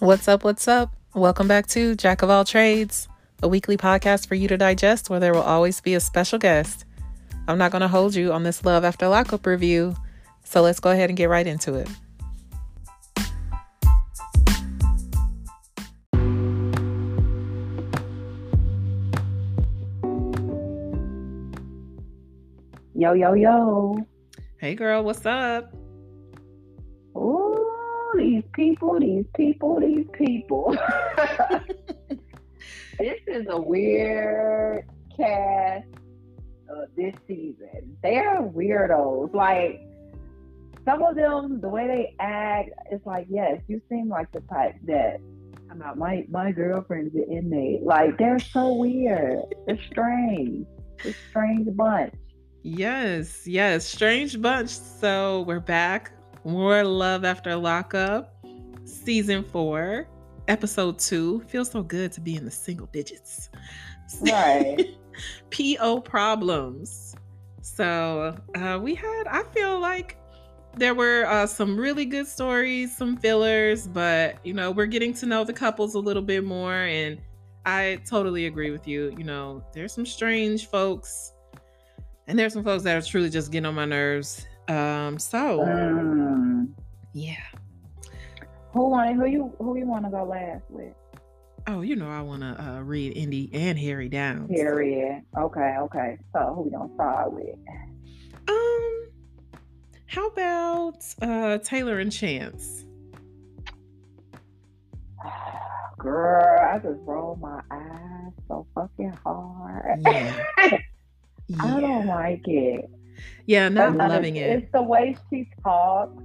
What's up? What's up? Welcome back to Jack of All Trades, a weekly podcast for you to digest where there will always be a special guest. I'm not going to hold you on this Love After Lockup review, so let's go ahead and get right into it. Yo, yo, yo. Hey, girl, what's up? These people, these people, these people. this is a weird cast uh, this season. They're weirdos. Like, some of them, the way they act, it's like, yes, you seem like the type that I'm. My my girlfriend's an inmate. Like they're so weird. They're strange. It's strange bunch. Yes, yes, strange bunch. So we're back. More love after lockup, season four, episode two. Feels so good to be in the single digits. Right. PO problems. So uh, we had. I feel like there were uh, some really good stories, some fillers, but you know we're getting to know the couples a little bit more, and I totally agree with you. You know, there's some strange folks and there's some folks that are truly just getting on my nerves. Um, so Mm. yeah. Who want who you who you want to go last with? Oh, you know I want to uh, read Indy and Harry down. Harry, Okay, okay. So who we gonna start with? Um, how about uh Taylor and Chance? Girl, I just roll my eyes so fucking hard. Yeah. I don't like it. Yeah, not But loving it's, it. It's the way she talks.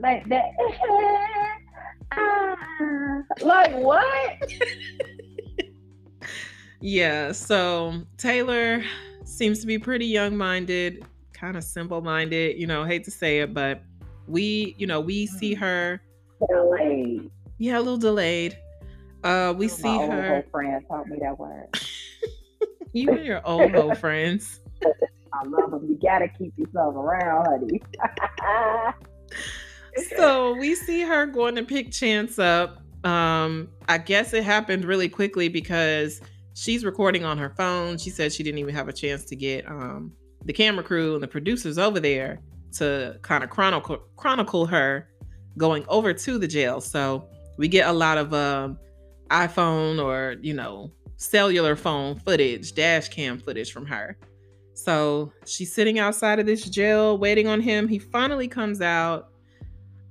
Like that. Ah, like what? Yeah, so Taylor seems to be pretty young-minded, kind of simple-minded. You know, hate to say it, but we, you know, we see her. Like, Yeah, a little delayed. Uh, we see old her. hoe friend taught me that word. You and your old old friends. I love them. You gotta keep yourself around, honey. So we see her going to pick Chance up. Um, I guess it happened really quickly because she's recording on her phone. She said she didn't even have a chance to get um the camera crew and the producers over there to kind of chronicle chronicle her going over to the jail. So we get a lot of um iPhone or you know cellular phone footage, dash cam footage from her. So she's sitting outside of this jail waiting on him. He finally comes out.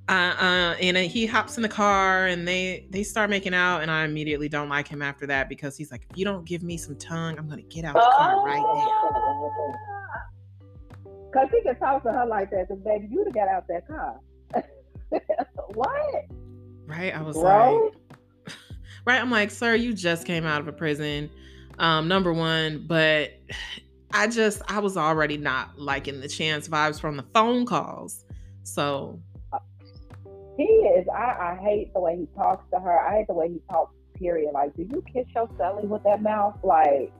Uh, uh, and uh, he hops in the car and they they start making out and I immediately don't like him after that because he's like if you don't give me some tongue I'm gonna get out of the car right now. Cause he can talk to her like that, cause baby, you'd have got out that car. what? right I was Bro? like right I'm like sir you just came out of a prison um number one but I just I was already not liking the chance vibes from the phone calls so He is. I, I hate the way he talks to her. I hate the way he talks. Period. Like, do you kiss your celly with that mouth? Like,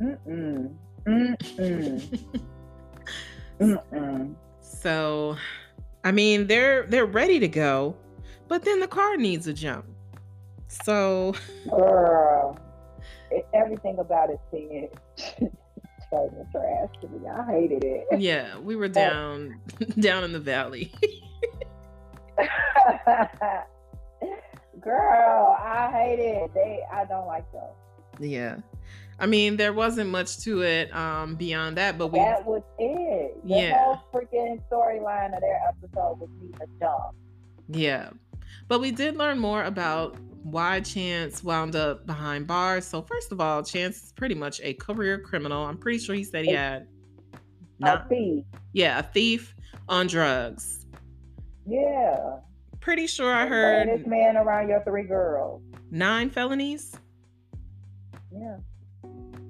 mm mm, mm mm, mm mm. So, I mean, they're they're ready to go, but then the car needs a jump. So, Girl, it, everything about it seemed trash to me. I hated it. yeah, we were down down in the valley. Girl, I hate it. They, I don't like them. yeah. I mean, there wasn't much to it um beyond that, but we that was it. The Yeah. whole freaking storyline of their episode was me a dump. yeah. But we did learn more about why Chance wound up behind bars. So first of all, Chance is pretty much a career criminal. I'm pretty sure he said he had A not thief. yeah, a thief on drugs. Yeah. Pretty sure I Bring this man around your three girls. nine felonies. Yeah.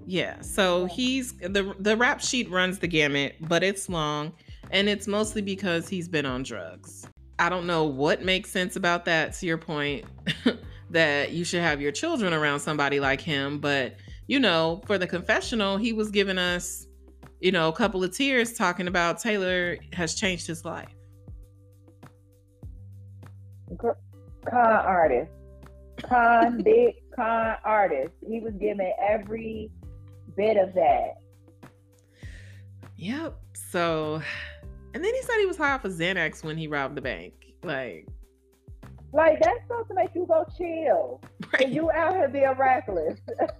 Yeah, so he's the the rap sheet runs the gamut, but it's long, and it's mostly because he's been on drugs. I don't know what makes sense about that. To your point, that you should have your children around somebody like him, but you know, for the confessional, he was giving us, you know, a couple of tears talking about Taylor has changed his life. Con artist, con big con artist. He was giving every bit of that. Yep. So, and then he said he was high off of Xanax when he robbed the bank. Like, like that's supposed to make you go chill. Right. And you out here being reckless.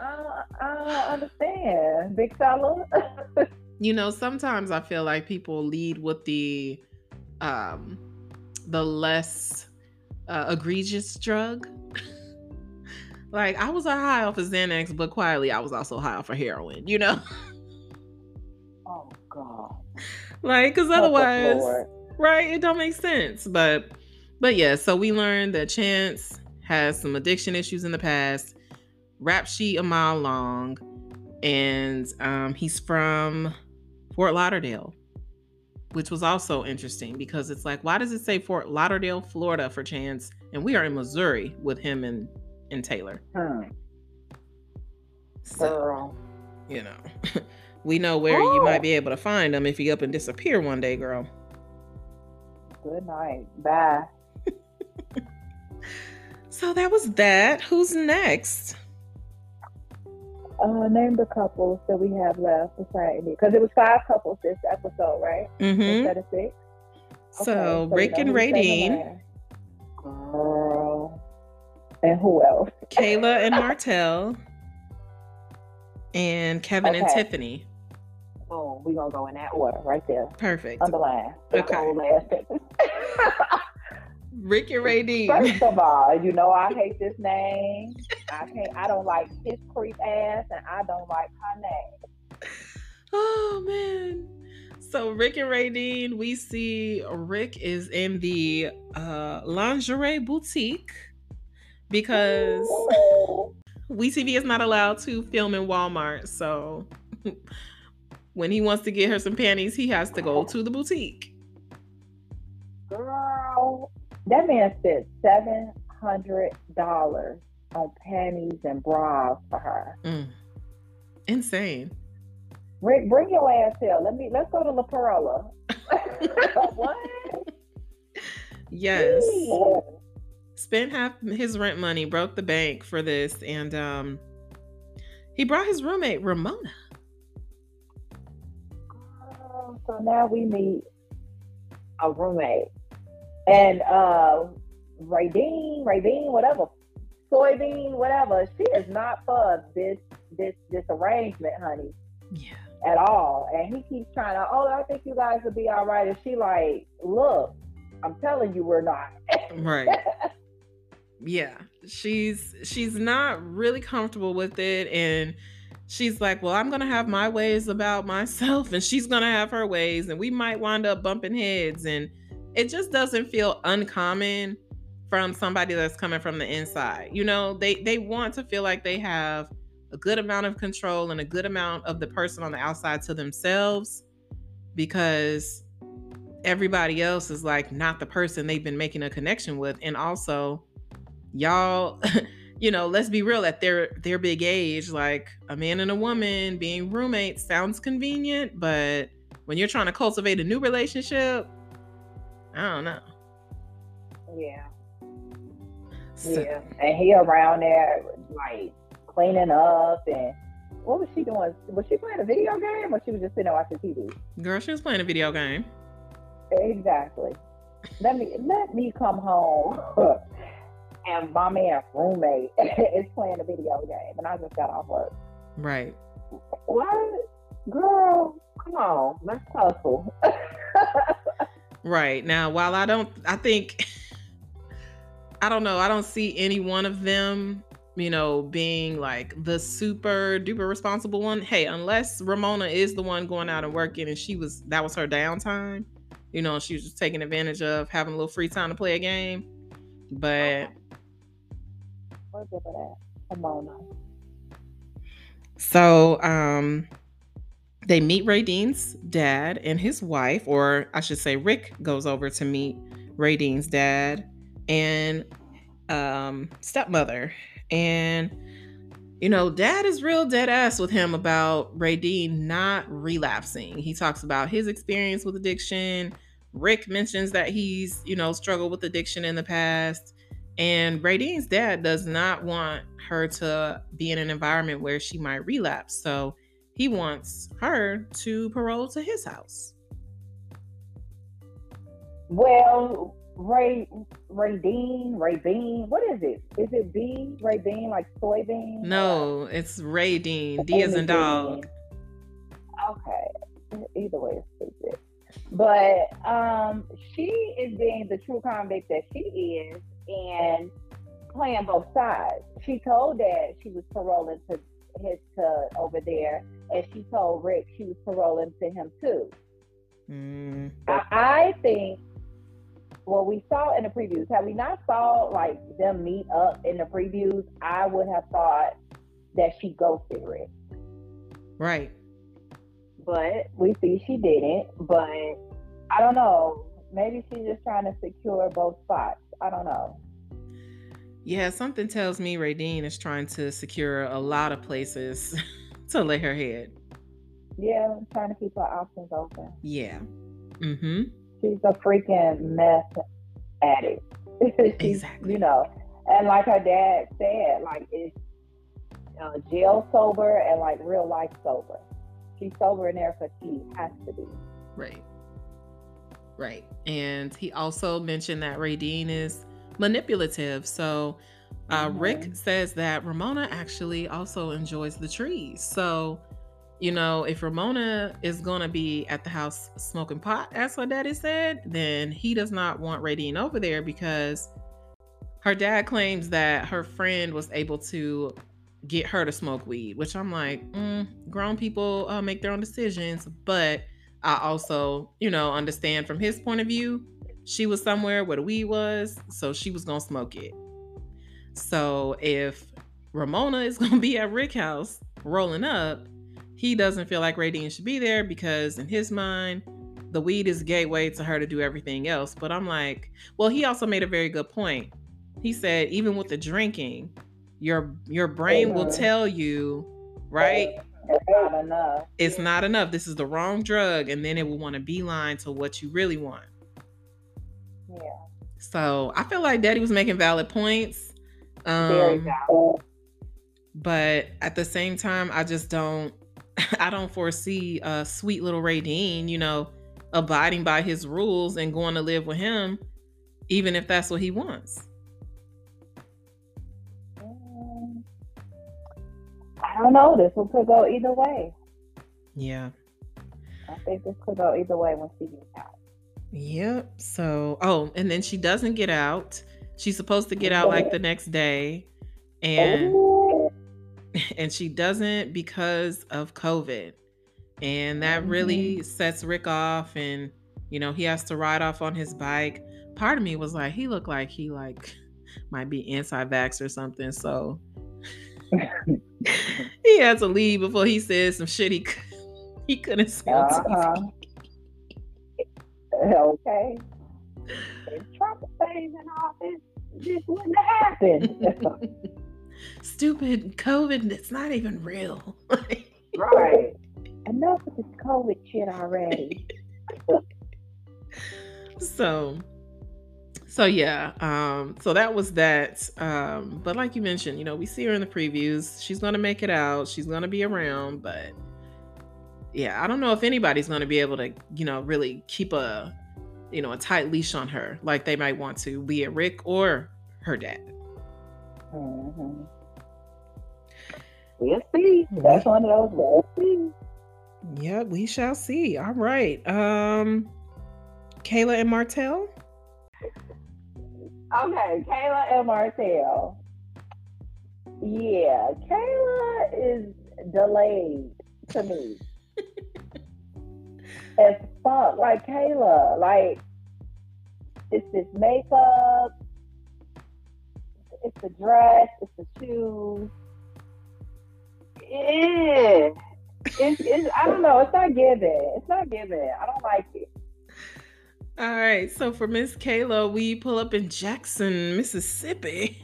I, I don't understand, big fella. you know, sometimes I feel like people lead with the um the less uh, egregious drug. like I was a high off of Xanax, but quietly I was also high off of heroin. You know. Oh God. Like, cause otherwise, right? It don't make sense. But, but yeah. So we learned that Chance has some addiction issues in the past. Rap sheet a mile long, and um, he's from Fort Lauderdale which was also interesting because it's like, why does it say Fort Lauderdale, Florida for Chance? And we are in Missouri with him and, and Taylor. Hmm. So, girl. you know, we know where oh. you might be able to find him if you up and disappear one day, girl. Good night. Bye. so that was that. Who's next? uh, name the couples that we have left beside me because it was five couples this episode, right? Mm-hmm. Instead of six. Okay, so, Rick and Raydean. Girl. And who else? Kayla and Martell. and Kevin okay. and Tiffany. Oh, we're gonna go in that order right there. Perfect. Underline. Okay. Rick and Raydean. First of all, you know I hate this name. I can't. I don't like his creep ass, and I don't like her name. Oh man. So Rick and Raydean, we see Rick is in the uh, lingerie boutique because WeTV is not allowed to film in Walmart. So when he wants to get her some panties, he has to go to the boutique. Girl, that man spent seven hundred dollars on panties and bras for her. Mm. Insane. Rick, bring your ass here. Let me let's go to La Perla. what? Yes. Yeah. Spent half his rent money, broke the bank for this, and um he brought his roommate Ramona. So now we meet a roommate and uh, Raydean, Raydean, whatever, soybean, whatever. She is not for this this this arrangement, honey. Yeah. At all. And he keeps trying to, oh, I think you guys will be all right. And she like, look, I'm telling you we're not. right. Yeah. She's she's not really comfortable with it. And she's like, Well, I'm gonna have my ways about myself, and she's gonna have her ways, and we might wind up bumping heads. And it just doesn't feel uncommon from somebody that's coming from the inside. You know, they they want to feel like they have a good amount of control and a good amount of the person on the outside to themselves because everybody else is like not the person they've been making a connection with and also y'all you know let's be real at their their big age like a man and a woman being roommates sounds convenient but when you're trying to cultivate a new relationship I don't know. Yeah. So, yeah. And he around there like cleaning up and what was she doing? Was she playing a video game or she was just sitting there watching TV? Girl, she was playing a video game. Exactly. let me let me come home and my man roommate is playing a video game and I just got off work. Right. What? Girl, come on, let's hustle. Right. Now, while I don't, I think, I don't know, I don't see any one of them, you know, being like the super duper responsible one. Hey, unless Ramona is the one going out and working and she was, that was her downtime, you know, she was just taking advantage of having a little free time to play a game. But. So, um, they meet Raydean's dad and his wife, or I should say, Rick goes over to meet Raydean's dad and um, stepmother. And, you know, dad is real dead ass with him about Raydean not relapsing. He talks about his experience with addiction, Rick mentions that he's, you know, struggled with addiction in the past. And Raydean's dad does not want her to be in an environment where she might relapse. So he wants her to parole to his house. Well, Ray Ray Bean, Ray Bean. What is it? Is it bean? Ray Bean like soybean? No, it's Ray Dean. D as in dog. Okay. Either way, it's stupid. But um, she is being the true convict that she is and playing both sides. She told Dad she was paroling to his to over there, and she told Rick she was paroling to him too. Mm. I, I think what we saw in the previews, had we not saw like them meet up in the previews, I would have thought that she ghosted Rick. Right. But we see she didn't. But I don't know. Maybe she's just trying to secure both spots. I don't know. Yeah, something tells me Raydean is trying to secure a lot of places to lay her head. Yeah, trying to keep her options open. Yeah. Mm-hmm she's a freaking meth addict. exactly. You know, and like her dad said, like it's uh, jail sober and like real life sober. She's sober in there because she has to be. Right. Right. And he also mentioned that Raydean is manipulative. So uh, mm-hmm. Rick says that Ramona actually also enjoys the trees. So you know, if Ramona is going to be at the house smoking pot, as her daddy said, then he does not want Raydean over there because her dad claims that her friend was able to get her to smoke weed, which I'm like, mm, grown people uh, make their own decisions. But I also, you know, understand from his point of view, she was somewhere where the weed was, so she was to smoke it. So if Ramona is to be at Rick House rolling up, he doesn't feel like Raydean should be there because in his mind, the weed is a gateway to her to do everything else. But I'm like, well, he also made a very good point. He said, even with the drinking, your your brain will tell you, right? It's not enough. It's not enough. This is the wrong drug, and then it will want to beeline to what you really want. Yeah. So I feel like Daddy was making valid points. Um, very valid. But at the same time, I just don't I don't foresee a sweet little Raydean, you know, abiding by his rules and going to live with him, even if that's what he wants. I don't know. This one could go either way. Yeah. I think this could go either way when she gets out. Yep. So, oh, and then she doesn't get out. She's supposed to get out like the next day. And Ooh. and she doesn't because of COVID. And that really mm-hmm. sets Rick off and you know, he has to ride off on his bike. Part of me was like, he looked like he like might be anti-vax or something. So he had to leave before he said some shit he he couldn't say. Uh-huh. okay. If Trump stays in office, this wouldn't have happened. stupid COVID. It's not even real. right. Enough of this COVID shit already. so so yeah um so that was that um but like you mentioned you know we see her in the previews she's gonna make it out she's gonna be around but yeah i don't know if anybody's gonna be able to you know really keep a you know a tight leash on her like they might want to be a rick or her dad mm-hmm. We'll see. That's one of those. We'll see. Yeah, we shall see. All right. Um, Kayla and Martell. Okay, Kayla and Martell. Yeah, Kayla is delayed to me. as fuck. Like Kayla, like it's this makeup, it's the dress, it's the shoes, yeah. It's, it's, I don't know. It's not given. It's not given. I don't like it. All right. So for Miss Kayla, we pull up in Jackson, Mississippi,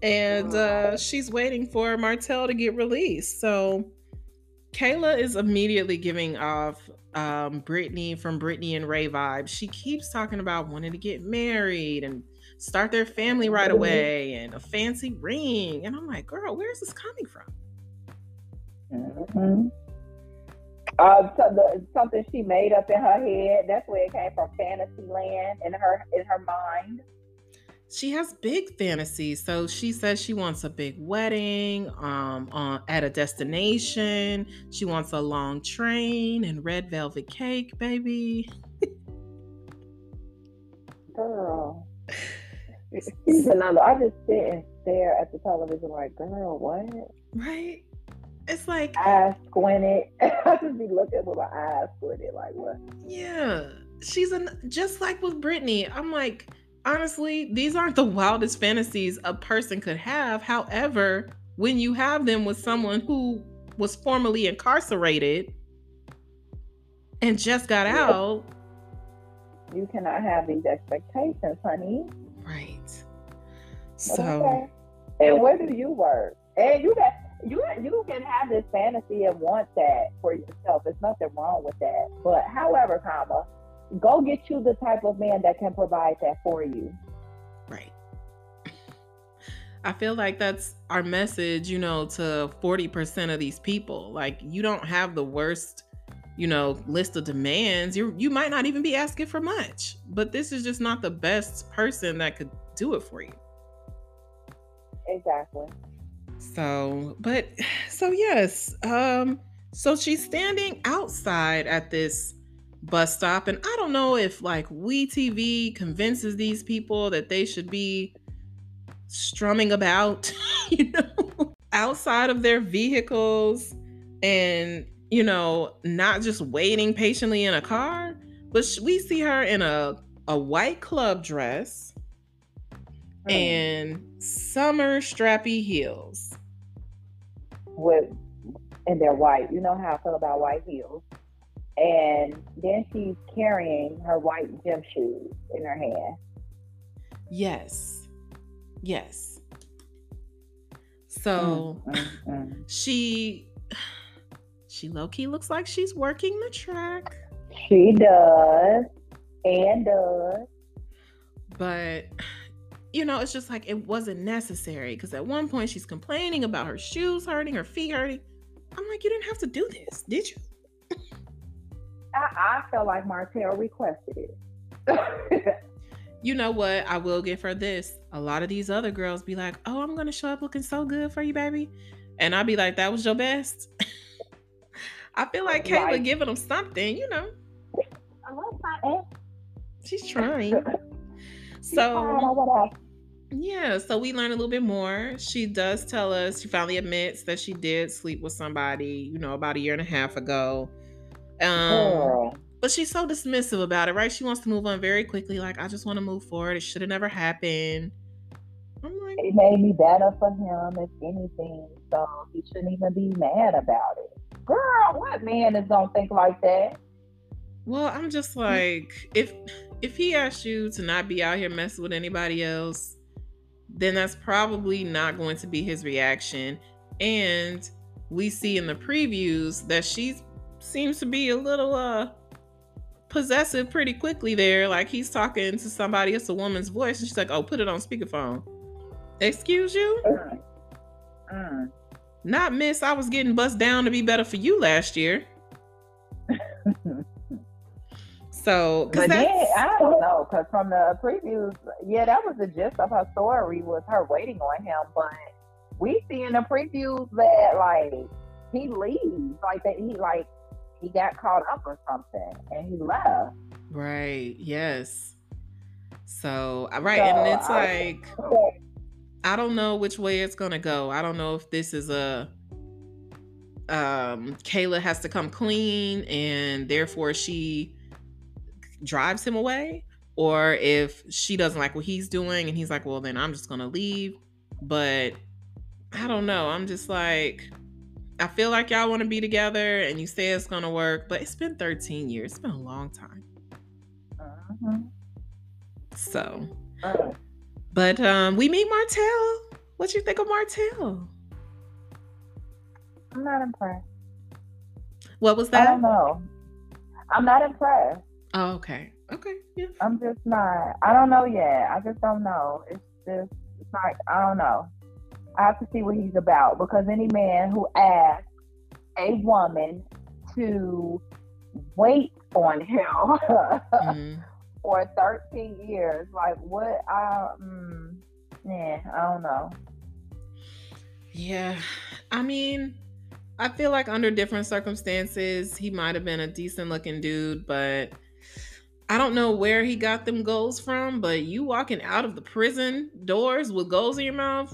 and uh, she's waiting for Martell to get released. So Kayla is immediately giving off um Brittany from Brittany and Ray vibes. She keeps talking about wanting to get married and start their family right away and a fancy ring. And I'm like, girl, where is this coming from? Mm-hmm. Uh, so the, something she made up in her head. That's where it came from, fantasy land in her in her mind. She has big fantasies. So she says she wants a big wedding um, on, at a destination. She wants a long train and red velvet cake, baby. Girl. She's another. I just sit and stare at the television like, girl, what? Right? It's like eyes squinted. I just be looking with my eyes squinted, like what? Yeah, she's an just like with Brittany. I'm like, honestly, these aren't the wildest fantasies a person could have. However, when you have them with someone who was formerly incarcerated and just got yeah. out, you cannot have these expectations, honey. Right. So, okay. and where do you work? And you got you you can have this fantasy and want that for yourself. There's nothing wrong with that. But however, comma, go get you the type of man that can provide that for you. Right. I feel like that's our message, you know, to 40% of these people. Like you don't have the worst, you know, list of demands. You you might not even be asking for much. But this is just not the best person that could do it for you. Exactly. So, but so yes, um so she's standing outside at this bus stop and I don't know if like WeTV convinces these people that they should be strumming about, you know, outside of their vehicles and you know, not just waiting patiently in a car, but we see her in a a white club dress mm. and summer strappy heels with and they're white. You know how I feel about white heels. And then she's carrying her white gym shoes in her hand. Yes. Yes. So mm, mm, mm. she she low key looks like she's working the track. She does and does. But you know, it's just like it wasn't necessary because at one point she's complaining about her shoes hurting, her feet hurting. I'm like, you didn't have to do this, did you? I, I felt like Martell requested it. you know what? I will give her this. A lot of these other girls be like, oh, I'm going to show up looking so good for you, baby. And I'll be like, that was your best. I feel like Kayla giving them something, you know. I love my She's trying. So yeah, so we learn a little bit more. She does tell us, she finally admits that she did sleep with somebody, you know, about a year and a half ago. Um, but she's so dismissive about it, right? She wants to move on very quickly. Like, I just want to move forward. It should have never happened. I'm like, it made me better for him, if anything. So he shouldn't even be mad about it. Girl, what man is gonna think like that? Well, I'm just like, if if he asked you to not be out here messing with anybody else, then that's probably not going to be his reaction. And we see in the previews that she seems to be a little uh possessive pretty quickly there. Like he's talking to somebody, it's a woman's voice, and she's like, Oh, put it on speakerphone. Excuse you? Uh, uh. Not miss, I was getting bust down to be better for you last year. So, but then I don't know because from the previews, yeah, that was the gist of her story was her waiting on him. But we see in the previews that like he leaves, like that he like he got caught up or something and he left. Right. Yes. So uh, right, so, and it's I, like I don't know which way it's gonna go. I don't know if this is a um Kayla has to come clean and therefore she drives him away or if she doesn't like what he's doing and he's like, well, then I'm just going to leave. But I don't know. I'm just like, I feel like y'all want to be together and you say it's going to work, but it's been 13 years. It's been a long time. Uh-huh. So, uh-huh. but um, we meet Martell. What you think of Martell? I'm not impressed. What was that? I don't know. I'm not impressed. Oh, okay. Okay. Yeah. I'm just not. I don't know yet. I just don't know. It's just, it's like, I don't know. I have to see what he's about because any man who asks a woman to wait on him Mhm. for 13 years, like what? I, mm, yeah, I don't know. Yeah. I mean, I feel like under different circumstances, he might have been a decent looking dude, but I don't know where he got them goals from. But you walking out of the prison doors with goals in your mouth,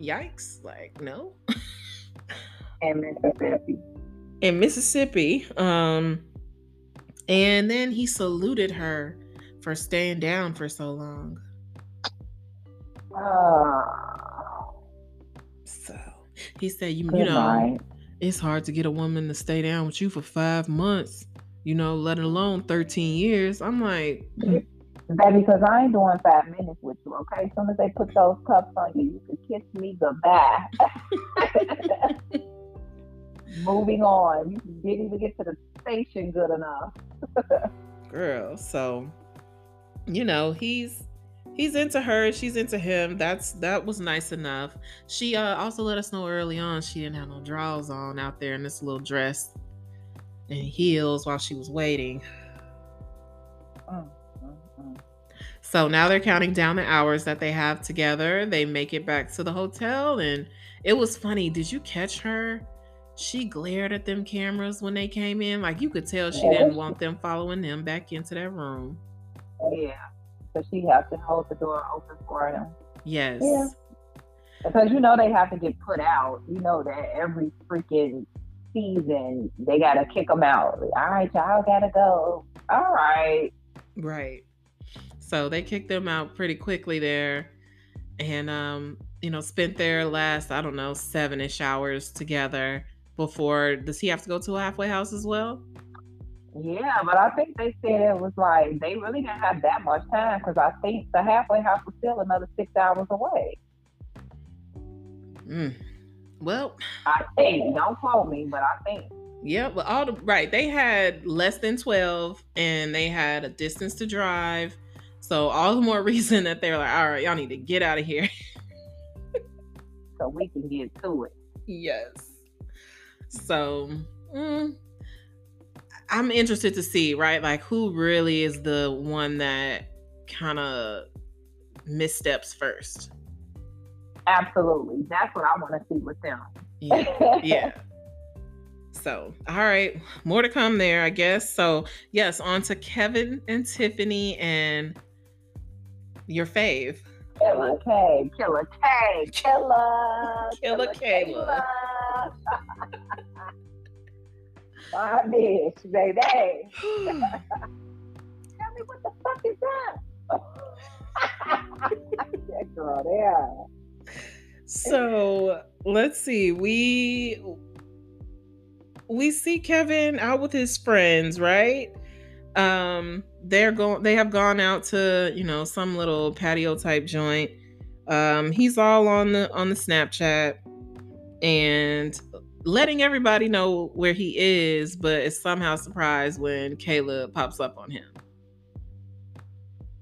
yikes. Like, no. And Mississippi. in Mississippi. Um, and then he saluted her for staying down for so long. Oh, So he said, you, you know, night. it's hard to get a woman to stay down with you for five months, you know, let alone 13 years. I'm like, Baby, because I ain't doing five minutes with you, okay? As soon as they put those cuffs on you, you can kiss me goodbye. Moving on. You didn't even get to the station good enough. girl. So, you know, he's he's into her, she's into him. That's that was nice enough. She uh also let us know early on she didn't have no drawers on out there in this little dress and heels while she was waiting. Mm, mm, mm. So now they're counting down the hours that they have together. They make it back to the hotel and it was funny. Did you catch her? She glared at them cameras when they came in. Like you could tell she didn't want them following them back into that room. Yeah. So she had to hold the door open for him. Yes. Yeah. Because you know they have to get put out. You know that every freaking season they gotta kick them out. All right, y'all gotta go. All right. Right. So they kicked them out pretty quickly there and um, you know, spent their last, I don't know, seven-ish hours together before does he have to go to a halfway house as well? Yeah, but I think they said it was like they really didn't have that much time because I think the halfway house was still another six hours away. Mm. Well, I think. Don't quote me, but I think. yeah, but all the right, they had less than 12 and they had a distance to drive. So all the more reason that they're like, all right, y'all need to get out of here. So we can get to it. Yes. So mm, I'm interested to see, right? Like who really is the one that kind of missteps first. Absolutely. That's what I want to see with them. Yeah. yeah. So, all right, more to come there, I guess. So, yes, on to Kevin and Tiffany and your fave. Killer K, Killer K, Killer, Killer Kayla. My bitch, baby. Tell me what the fuck is that? that girl there. So let's see. We we see Kevin out with his friends, right? Um, they're going. They have gone out to you know some little patio type joint. Um, he's all on the on the Snapchat and letting everybody know where he is, but is somehow surprised when Kayla pops up on him.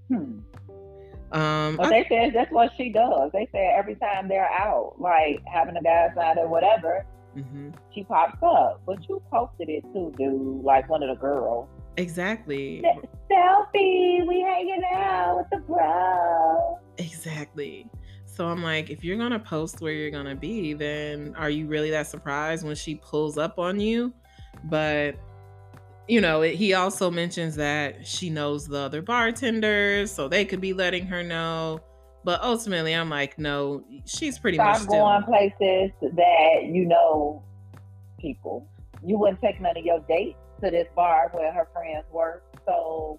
Hmm. Um, But I- they said that's what she does. They said every time they're out, like having a guy's night or whatever, mhm. she pops up. But you posted it too, dude. Like one of the girls. exactly. Selfie, we hanging out with the bro. Exactly. So I'm like, if you're gonna post where you're gonna be, then are you really that surprised when she pulls up on you? But you know, it, he also mentions that she knows the other bartenders, so they could be letting her know. But ultimately, I'm like, no, she's pretty much Stop still. going places that you know people. You wouldn't take none of your dates to this bar where her friends work. So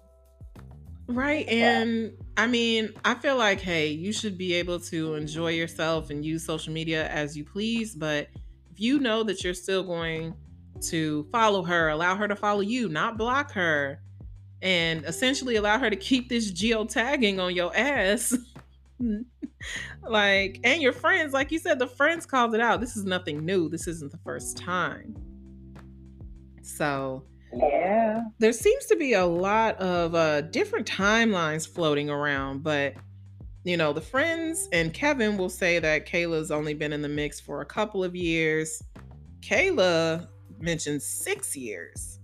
Right. And I mean, I feel like, hey, you should be able to enjoy yourself and use social media as you please. But if you know that you're still going to follow her, allow her to follow you, not block her, and essentially allow her to keep this geo tagging on your ass. like, and your friends, like you said, the friends called it out. This is nothing new. This isn't the first time. So Yeah. there seems to be a lot of uh, different timelines floating around, but you know, the friends and Kevin will say that Kayla's only been in the mix for a couple of years. Kayla mentioned six years.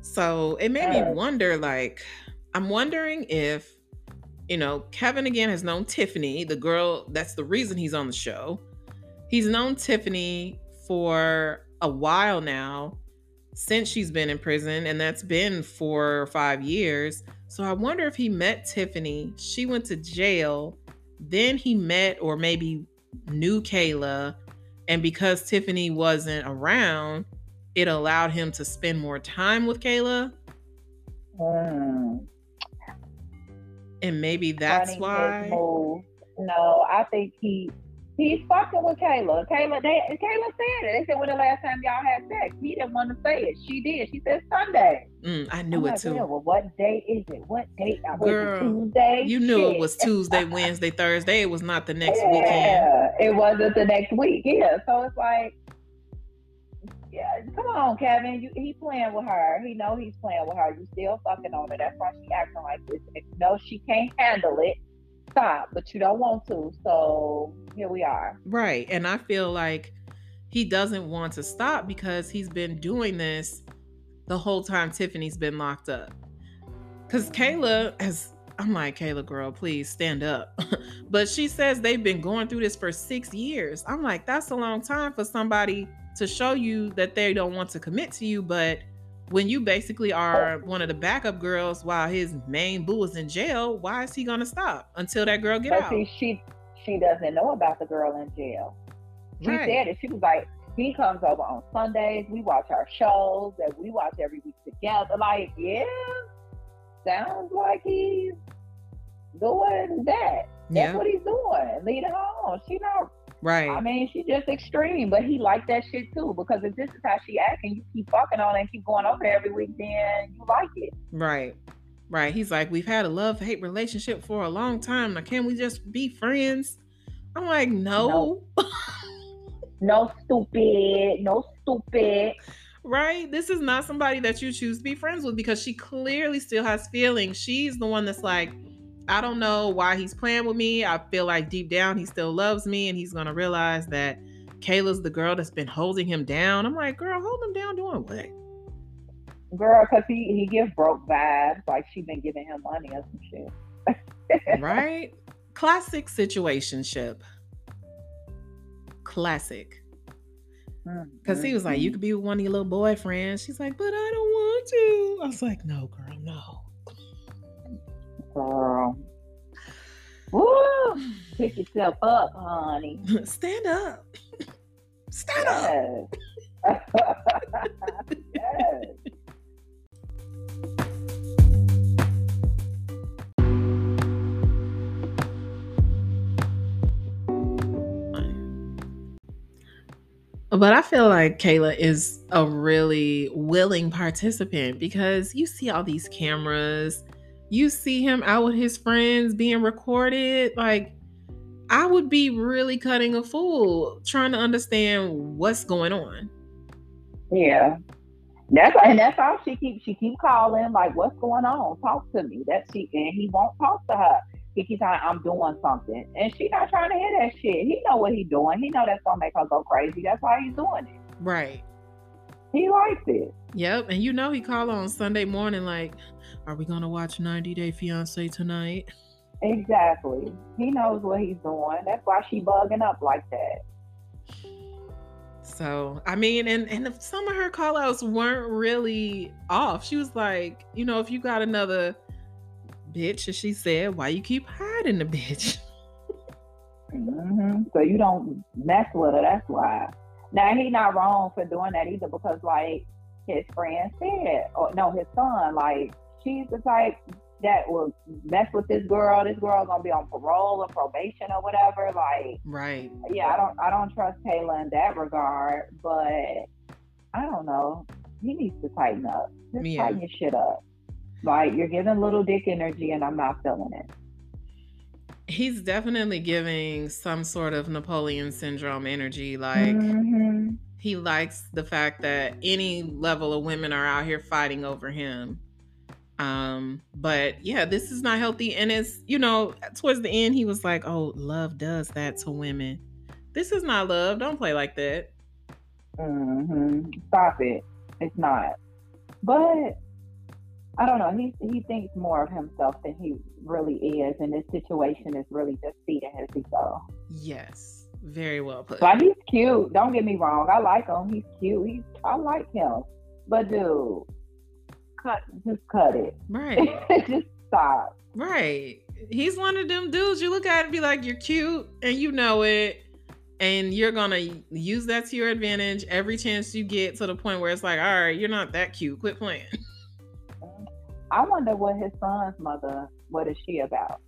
So it made me wonder like, I'm wondering if, you know, Kevin again has known Tiffany, the girl, that's the reason he's on the show. He's known Tiffany for a while now since she's been in prison, and that's been four or five years. So I wonder if he met Tiffany, she went to jail, then he met or maybe knew Kayla, and because Tiffany wasn't around, it allowed him to spend more time with Kayla, Mm. and maybe that's why. No, I think he he's fucking with Kayla. Kayla, they, Kayla said it. They said when the last time y'all had sex, he didn't want to say it. She did. She said Sunday. Mm, I I'm knew it like, too. Well, what day is it? What date? I was Girl, Tuesday. You knew it was Tuesday, Wednesday, Thursday. It was not the next weekend. Yeah, it wasn't the next week. Yeah, so it's like, yeah, come on, Kevin. You, he playing with her. He know he's playing with her. You still fucking on her. That's why she acting like this. If you she can't handle it, stop. But you don't want to, so here we are. Right. And I feel like he doesn't want to stop because he's been doing this the whole time Tiffany's been locked up. Because Kayla has, I'm like, Kayla, girl, please stand up. but she says they've been going through this for six years. I'm like, that's a long time for somebody to show you that they don't want to commit to you. But when you basically are one of the backup girls while his main boo is in jail, why is he going to stop until that girl get But out? see, she she doesn't know about the girl in jail. She Right. said it. She was like, he comes over on Sundays. We watch our shows that we watch every week together. Like, yeah, sounds like he's doing that. That's Yeah. what he's doing. Lead her on. She not. Right. I mean, she just extreme, but he liked that shit too. Because if this is how she acting, you keep fucking on and keep going over every week, then you like it. Right. Right. He's like, we've had a love hate relationship for a long time. Now, can we just be friends? I'm like, no. No stupid. No stupid. right? This is not somebody that you choose to be friends with because she clearly still has feelings. She's the one that's like, I don't know why he's playing with me. I feel like deep down he still loves me and he's going to realize that Kayla's the girl that's been holding him down. I'm like, girl, hold him down doing what? Girl, cause he he gives broke vibes, like she been giving him money or some shit. right? Classic situationship. Classic. Because he was like, Mm-hmm. you could be with one of your little boyfriends. She's like, but I don't want to. I was like, no, girl, no. Girl. Woo! Pick yourself up, honey. Stand up. Stand up. Yes. yes. But I feel like Kayla is a really willing participant because you see all these cameras, you see him out with his friends being recorded. Like, I would be really cutting a fool trying to understand what's going on. Yeah. That's and that's all she keeps she keep calling, like, what's going on? Talk to me. That she and he won't talk to her. He keeps saying, I'm doing something. And she not trying to hear that shit. He know what he's doing. He know that's gonna make her go crazy. That's why he's doing it. Right. He likes it. Yep. And you know he called on Sunday morning, like, are we gonna watch 90 Day Fiance tonight? Exactly. He knows what he's doing. That's why she bugging up like that. So I mean, and and if some of her call outs weren't really off. She was like, you know, if you got another bitch, as she said, why you keep hiding the bitch? hmm So you don't mess with her. That's why. Now he not wrong for doing that either because like his friend said, or no, his son, like she's the type that will mess with this girl. This girl gonna be on parole or probation or whatever. Like, Right. yeah, I don't, I don't trust Kayla in that regard. But I don't know. He needs to tighten up. Just Yeah. tighten your shit up. Like you're giving little dick energy, and I'm not feeling it. He's definitely giving some sort of Napoleon syndrome energy. Like Mhm. he he likes the fact that any level of women are out here fighting over him. Um, but yeah, this is not healthy. And it's, you know, towards the end, he was like, Oh, love does that to women. This is not love. Don't play like that. Mm-hmm. Stop it. It's not. But I don't know. He he thinks more of himself than he really is, and this situation is really just feeding his ego. Yes, very well put. But he's cute. Don't get me wrong. I like him. He's cute. He's I like him. But dude, cut just cut it. Right. just stop. Right. He's one of them dudes you look at and be like, you're cute, and you know it. And you're gonna use that to your advantage every chance you get to the point where it's like, all right, you're not that cute. Quit playing. I wonder what his son's mother, what is she about?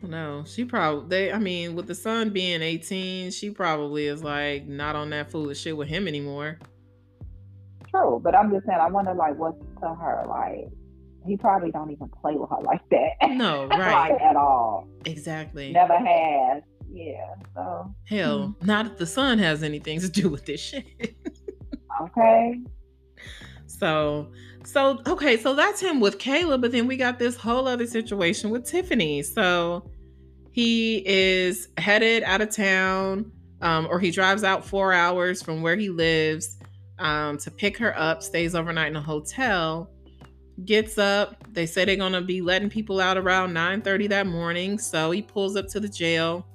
No, she probably they I mean, with the son being 18, she probably is like not on that foolish shit with him anymore. True, but I'm just saying I wonder like what's to her like he probably don't even play with her like that. No, right. like at all. Exactly. Never has. Yeah. So hell, hmm. not if the son has anything to do with this shit. okay. So so okay, so that's him with Kayla, but then we got this whole other situation with Tiffany. So he is headed out of town, um, or he drives out four hours from where he lives um, to pick her up, stays overnight in a hotel, gets up. They say they're gonna be letting people out around 9:30 that morning. So he pulls up to the jail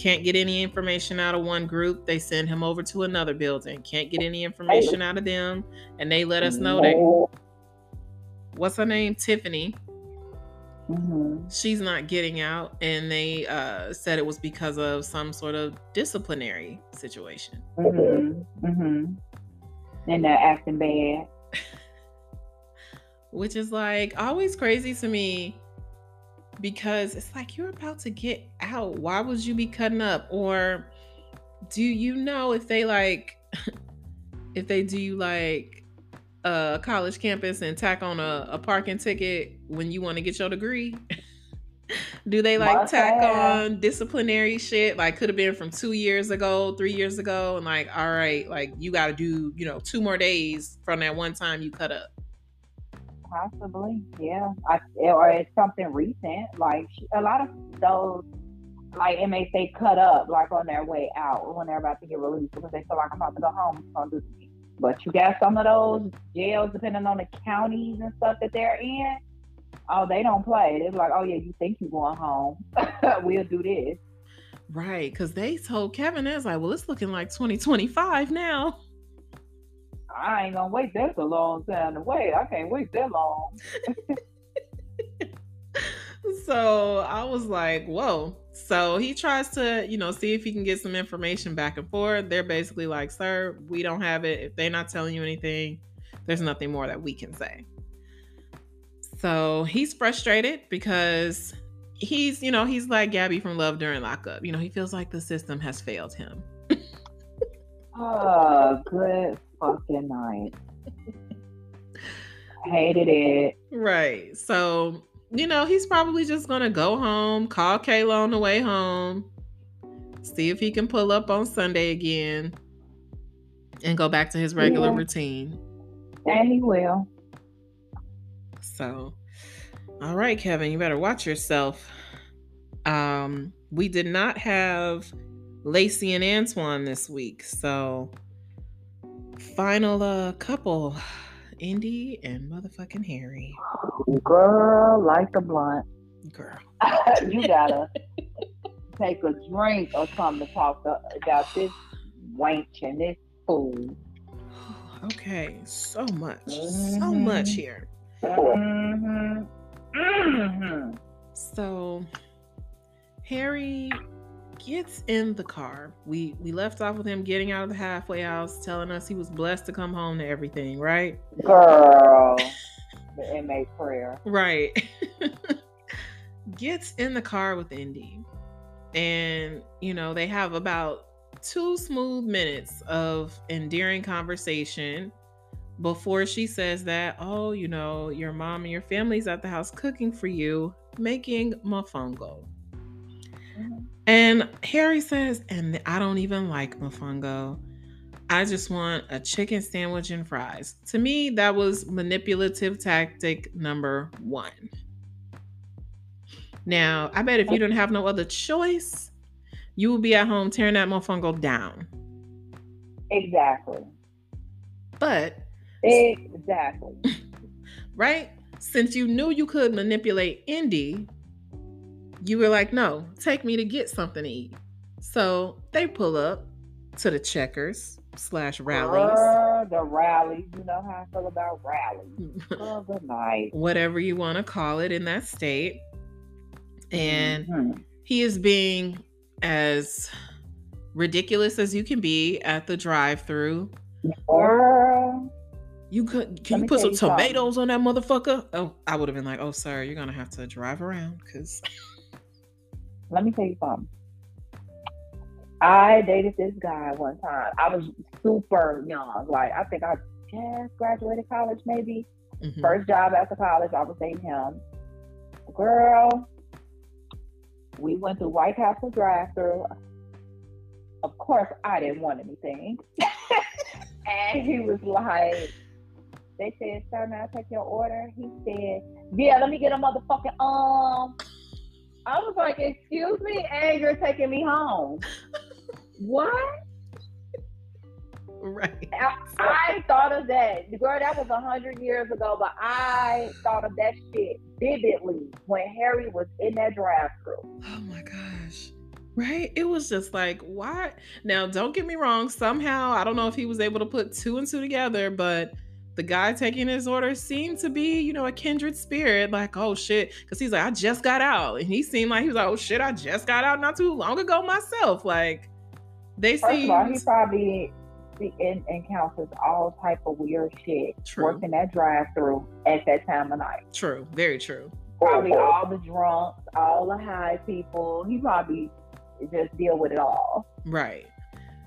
can't get any information out of one group, they send him over to another building. Can't get any information out of them, and they let us know that. What's her name? Tiffany. Mm-hmm. She's not getting out, and they uh, said it was because of some sort of disciplinary situation. Mm-hmm. Mm-hmm. And they're acting bad. Which is like always crazy to me because it's like you're about to get out. Why would you be cutting up? Or do you know if they like if they do you like a college campus and tack on a, a parking ticket when you want to get your degree? do they like tack on disciplinary shit? Like could have been from two years ago, three years ago, and like, all right, like you gotta do, you know, two more days from that one time you cut up. Possibly, yeah. I, or it's something recent. Like a lot of those, like inmates, they cut up like on their way out when they're about to get released because they feel like I'm about to go home. So do But you got some of those jails, depending on the counties and stuff that they're in. Oh, they don't play. They're like, oh yeah, you think you're going home? we'll do this. Right, because they told Kevin, it's like, well, it's looking like 2025 now. I ain't gonna wait that's a long time to wait. I can't wait that long. so I was like, whoa. So he tries to, you know, see if he can get some information back and forth. They're basically like, sir, we don't have it. If they're not telling you anything, there's nothing more that we can say. So he's frustrated because he's, you know, he's like Gabby from Love During Lockup. You know, he feels like the system has failed him. oh, good fucking night. Hated it. Right. So, you know, he's probably just going to go home, call Kayla on the way home, see if he can pull up on Sunday again, and go back to his regular yeah. routine. And he will. So, all right, Kevin, you better watch yourself. Um, we did not have Lacey and Antoine this week, so final uh couple Indy and motherfucking Harry. Girl, like a blunt. Girl. you gotta take a drink or something to talk about this wench and this fool. Okay, so much. Mm-hmm. So much here. Mm-hmm. Mm-hmm. So Harry gets in the car. We we left off with him getting out of the halfway house, telling us he was blessed to come home to everything, right? Girl, the inmate prayer. Right. gets in the car with Indy. And, you know, they have about two smooth minutes of endearing conversation before she says that, oh, you know, your mom and your family's at the house cooking for you, making mofongo. Mm-hmm. And Harry says, and I don't even like mofongo. I just want a chicken sandwich and fries. To me, that was manipulative tactic number one. Now, I bet if you didn't have no other choice, you would be at home tearing that motherfucker down. Exactly. But exactly. right? Since you knew you could manipulate Indy, you were like, no, take me to get something to eat. So they pull up to the checkers slash Rally's. Uh, the Rally's. You know how I feel about Rally's. oh, good night. Whatever you want to call it in that state. And mm-hmm. he is being as ridiculous as you can be at the drive through. You could can you put some tomatoes something. on that motherfucker? Oh, I would have been like, oh sir, you're gonna have to drive around because let me tell you something. I dated this guy one time. I was super young. Like I think I just graduated college, maybe. Mm-hmm. First job after college, I was dating him. Girl, we went to White Castle drive-through. Of course, I didn't want anything, and he was like, "They said, sir, may I take your order?" He said, "Yeah, let me get a motherfucking um." I was like, "Excuse me, and you're taking me home." what? Right. I, I, thought of that. Girl, that was a hundred years ago, but I thought of that shit vividly when Harry was in that drive through. Oh my gosh. Right? It was just like, why? Now, don't get me wrong. Somehow, I don't know if he was able to put two and two together, but the guy taking his order seemed to be, you know, a kindred spirit. Like, oh shit. Cause he's like, I just got out. And he seemed like he was like, oh shit, I just got out not too long ago myself. Like, they First seemed... of all, he probably and encounters all type of weird shit true. working that drive through at that time of night. True, very true. Probably oh. all the drunks, all the high people. He probably just deal with it all. Right.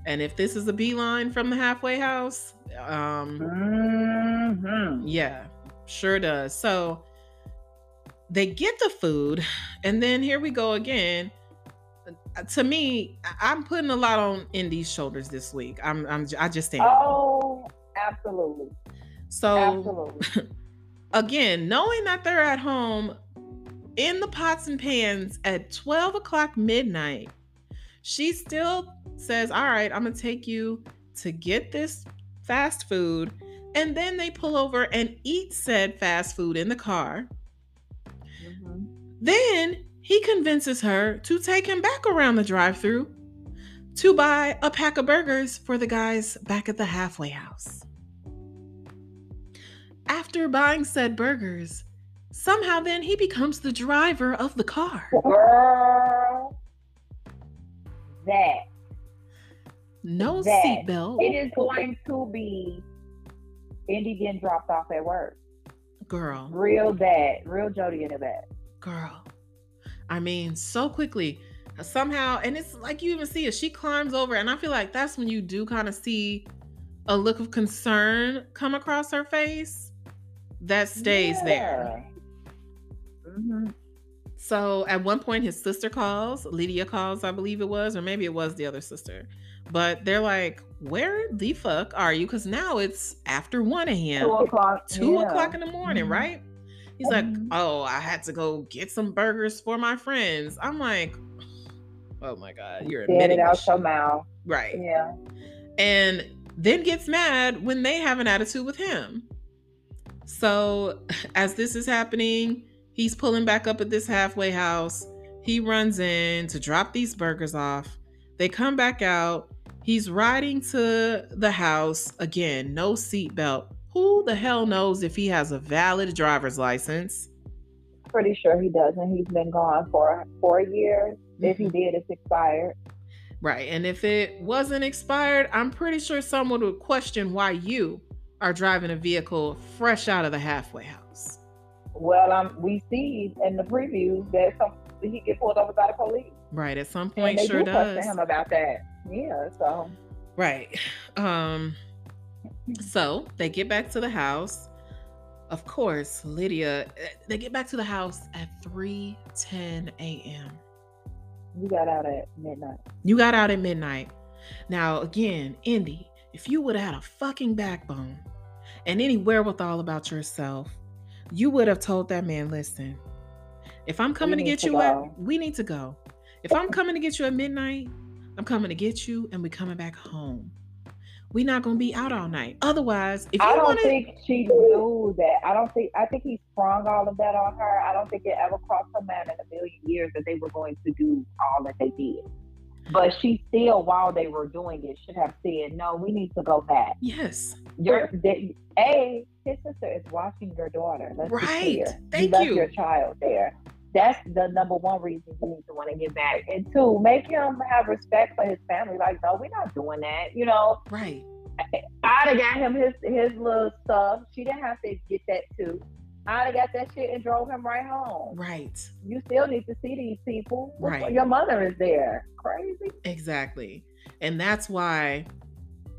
And if this is a beeline from the halfway house, um mm-hmm. yeah, sure does. So they get the food, and then here we go again to me, I'm putting a lot on Indy's shoulders this week. I'm, I'm, I just think. Oh, absolutely. So, absolutely. again, knowing that they're at home in the pots and pans at 12 o'clock midnight, she still says, All right, I'm going to take you to get this fast food. And then they pull over and eat said fast food in the car. Mm-hmm. Then he convinces her to take him back around the drive through to buy a pack of burgers for the guys back at the halfway house. After buying said burgers, somehow then he becomes the driver of the car. Girl, that. No seatbelt. It is going to be Indy getting dropped off at work. Girl. Real bad. Real Jody in the back. Girl. I mean, so quickly. Somehow, and it's like you even see it. She climbs over, and I feel like that's when you do kind of see a look of concern come across her face that stays yeah. there. Mm-hmm. So at one point, his sister calls, Lydia calls, I believe it was, or maybe it was the other sister. But they're like, Where the fuck are you? Because now it's after 1 a.m. Two o'clock. Two yeah. o'clock in the morning, mm-hmm. right? He's like, mm-hmm. oh, I had to go get some burgers for my friends. I'm like, oh my God, you're Get it out your mouth. Right. Yeah. And then gets mad when they have an attitude with him. So as this is happening, he's pulling back up at this halfway house. He runs in to drop these burgers off. They come back out. He's riding to the house again, no seatbelt. Who the hell knows if he has a valid driver's license? Pretty sure he doesn't. He's been gone for four years. Mm-hmm. If he mm-hmm. did, it's expired. Right. And if it wasn't expired, I'm pretty sure someone would question why you are driving a vehicle fresh out of the halfway house. Well, um, we see in the preview that some, he get pulled over by the police. Right. At some point, sure do does. him about that. Yeah. So. Right. Um. So they get back to the house. Of course, Lydia, eh, they get back to the house at 3 10 a.m. You got out at midnight. You got out at midnight. Now, again, Indy, if you would have had a fucking backbone and any wherewithal about yourself, you would have told that man, listen, if I'm coming to get to you go." we need to go. If I'm coming to get you at midnight, I'm coming to get you and we coming back home. we not gonna be out all night. Otherwise, if you I don't want to, think she knew that. I don't think. I think he sprung all of that on her. I don't think it ever crossed her mind in a million years that they were going to do all that they did. But she still, while they were doing it, should have said, "No, we need to go back." yes, Your a his sister is watching your daughter. Let's Right. Thank you you. left you. your child there. That's the number one reason you need to want to get back. And two, make him have respect for his family. Like, no, we're not doing that. You know, right, I'd have got him his his little stuff. She didn't have to get that too. I'd have got that shit and drove him right home. right, You still need to see these people. Right. Your mother is there. Crazy. exactly, and that's why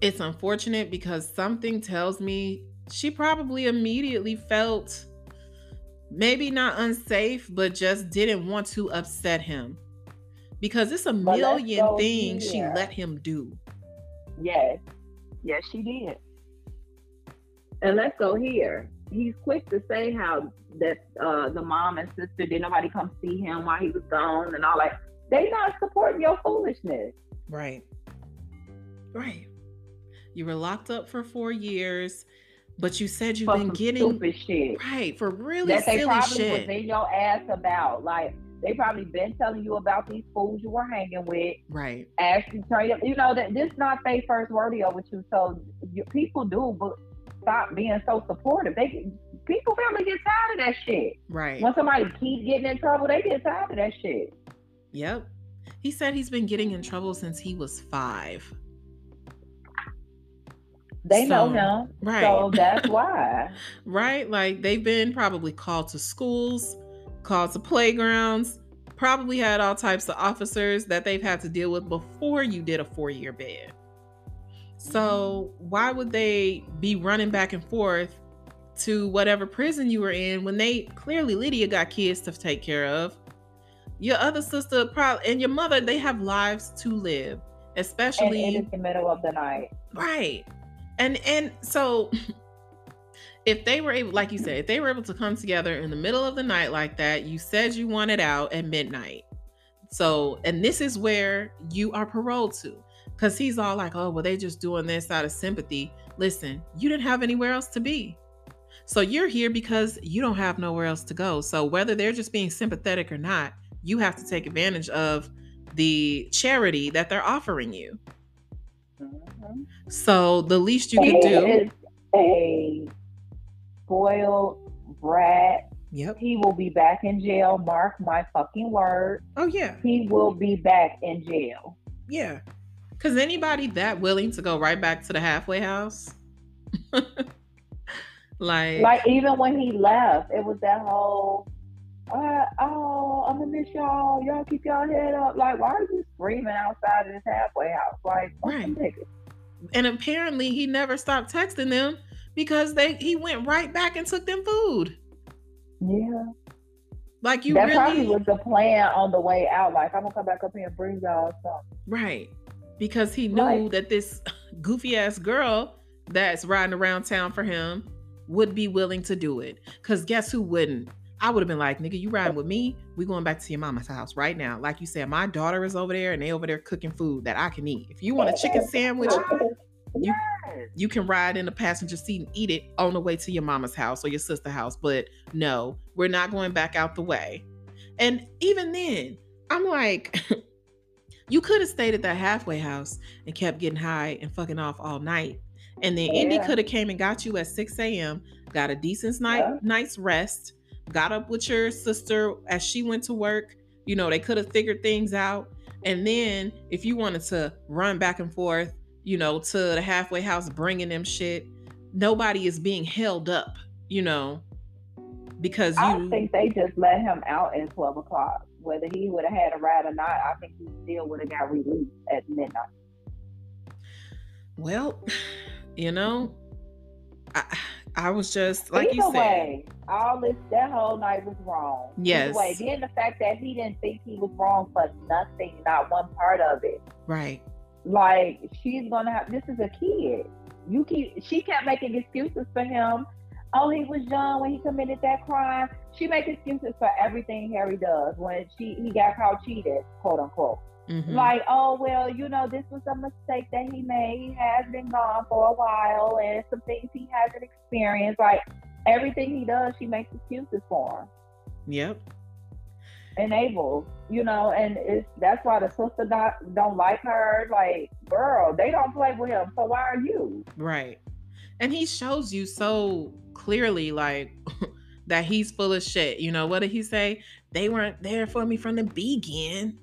it's unfortunate because something tells me she probably immediately felt maybe not unsafe, but just didn't want to upset him because it's a But million things she let him do. Yes. Yes, she did. And let's go here. He's quick to say how that uh, the mom and sister didn't. nobody come see him while he was gone and all that. They not supporting your foolishness. Right. Right. You were locked up for four years, but you said you've been getting stupid shit. right for really that they silly probably shit. was in your ass about. Like they probably been telling you about these fools you were hanging with. right. Actually, turn you, you know that this not their first rodeo with you. So you, people do, but stop being so supportive. They people family get tired of that shit. Right. When somebody keeps getting in trouble, they get tired of that shit. Yep. He said he's been getting in trouble since he was five. They know him, Right. so that's why. right? Like they've been probably called to schools, called to playgrounds, probably had all types of officers that they've had to deal with before you did a four year bid. So mm-hmm. why would they be running back and forth to whatever prison you were in when they clearly Lydia got kids to take care of? Your other sister probably and your mother, they have lives to live, And especially it is the middle of the night. Right. And and so if they were able like you said, if they were able to come together in the middle of the night like that, you said you wanted out at midnight. So, and this is where you are paroled to. Cuz he's all like, "Oh, well they just doing this out of sympathy." Listen, you didn't have anywhere else to be. So you're here because you don't have nowhere else to go. So whether they're just being sympathetic or not, you have to take advantage of the charity that they're offering you. So the least you could do. is a spoiled brat. Yep. He will be back in jail. Mark my fucking word. Oh yeah. He will be back in jail. Yeah. Cause anybody that willing to go right back to the halfway house? like, Like even when he left, it was that whole. Uh, oh, I'm gonna miss y'all. Y'all keep y'all head up. Like, why are you screaming outside of this halfway house? Like, niggas. and apparently he never stopped texting them because they he went right back and took them food. Yeah, Like you that probably really was the plan on the way out. Like, I'm gonna come back up here and bring y'all something. right. Because he knew Right. that this goofy ass girl that's riding around town for him would be willing to do it. Cause guess who wouldn't? I would have been like, nigga, you riding with me? We going back to your mama's house right now. Like you said, my daughter is over there and they over there cooking food that I can eat. If you want a chicken sandwich, you you can ride in the passenger seat and eat it on the way to your mama's house or your sister's house. But no, we're not going back out the way. And even then, I'm like, you could have stayed at that halfway house and kept getting high and fucking off all night. And then Indy could have came and got you at 6 a.m., got a decent night, Yeah. night's rest, got up with your sister as she went to work. You know, they could have figured things out. And then if you wanted to run back and forth, you know, to the halfway house bringing them shit, nobody is being held up, you know, because I you think they just let him out at 12 o'clock. Whether he would have had a ride or not, I think he still would have got released at midnight. well, you know, I I was just like Either you said, way, all this that whole night was wrong. Yes. Way, then the fact that he didn't think he was wrong for nothing, not one part of it. right. Like she's gonna have. This is a kid. You keep. She kept making excuses for him. Oh, he was young when he committed that crime. She makes excuses for everything Harry does when she he got caught cheated, quote unquote. Mm-hmm. Like, oh well, you know, this was a mistake that he made. He has been gone for a while, and some things he hasn't experienced. Like everything he does, she makes excuses for him. Yep enable, you know, and it's that's why the sister not don't like her. Like, girl, they don't play with him, so why are you? Right. And he shows you so clearly, like that he's full of shit. You know, what did he say? They weren't there for me from the begin.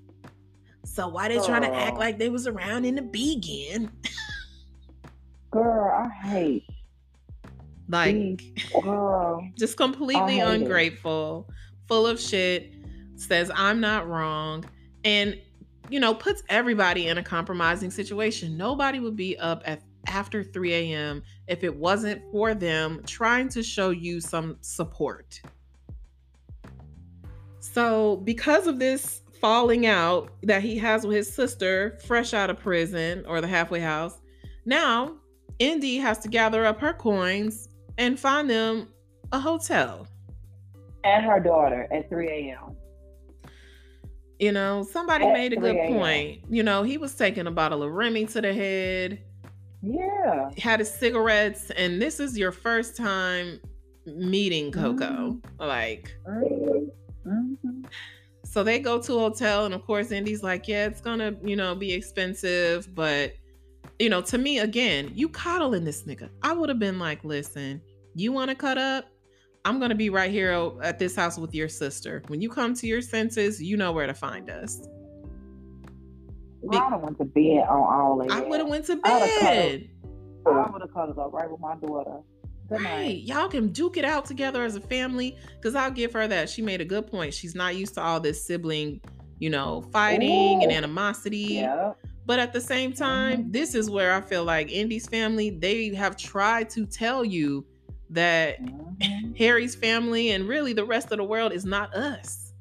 So why they trying to act like they was around in the begin? Girl, I hate like girl. just completely ungrateful, it. full of shit says I'm not wrong, and you know, puts everybody in a compromising situation. Nobody would be up at after 3 a.m. if it wasn't for them trying to show you some support. So, because of this falling out that he has with his sister, fresh out of prison or the halfway house, now Indy has to gather up her coins and find them a hotel. And her daughter at 3 a.m. You know, somebody At made a good point. You know, he was taking a bottle of Remy to the head. Yeah. Had his cigarettes, and this is your first time meeting Coco. Mm-hmm. Like, mm-hmm. So they go to a hotel, and of course, Indy's like, Yeah, it's gonna, you know, be expensive, but you know, to me, again, you coddling this nigga. I would have been like, Listen, you want to cut up? I'm to be right here at this house with your sister. When you come to your senses, you know where to find us. Well, I don't want to bed on all of I would have went to bed. I would have cuddled up right with my daughter. Right. Y'all can duke it out together as a family. Cause I'll give her that. She made a good point. She's not used to all this sibling, you know, fighting Ooh. and animosity. Yeah. But at the same time, mm-hmm. this is where I feel like Indy's family, they have tried to tell you that mm-hmm. Harry's family and really the rest of the world is not us.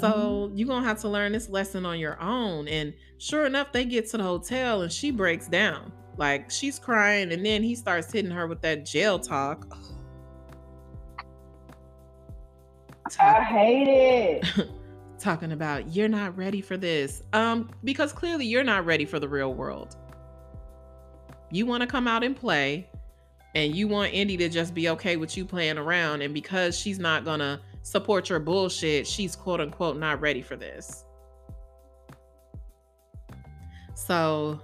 So mm-hmm. you're gonna have to learn this lesson on your own. And sure enough, they get to the hotel and she breaks down. Like she's crying, and then he starts hitting her with that jail talk. I hate it. talking about you're not ready for this. Um, because clearly you're not ready for the real world. You want to come out and play and you want Indy to just be okay with you playing around. And because she's not gonna support your bullshit, she's quote unquote not ready for this. So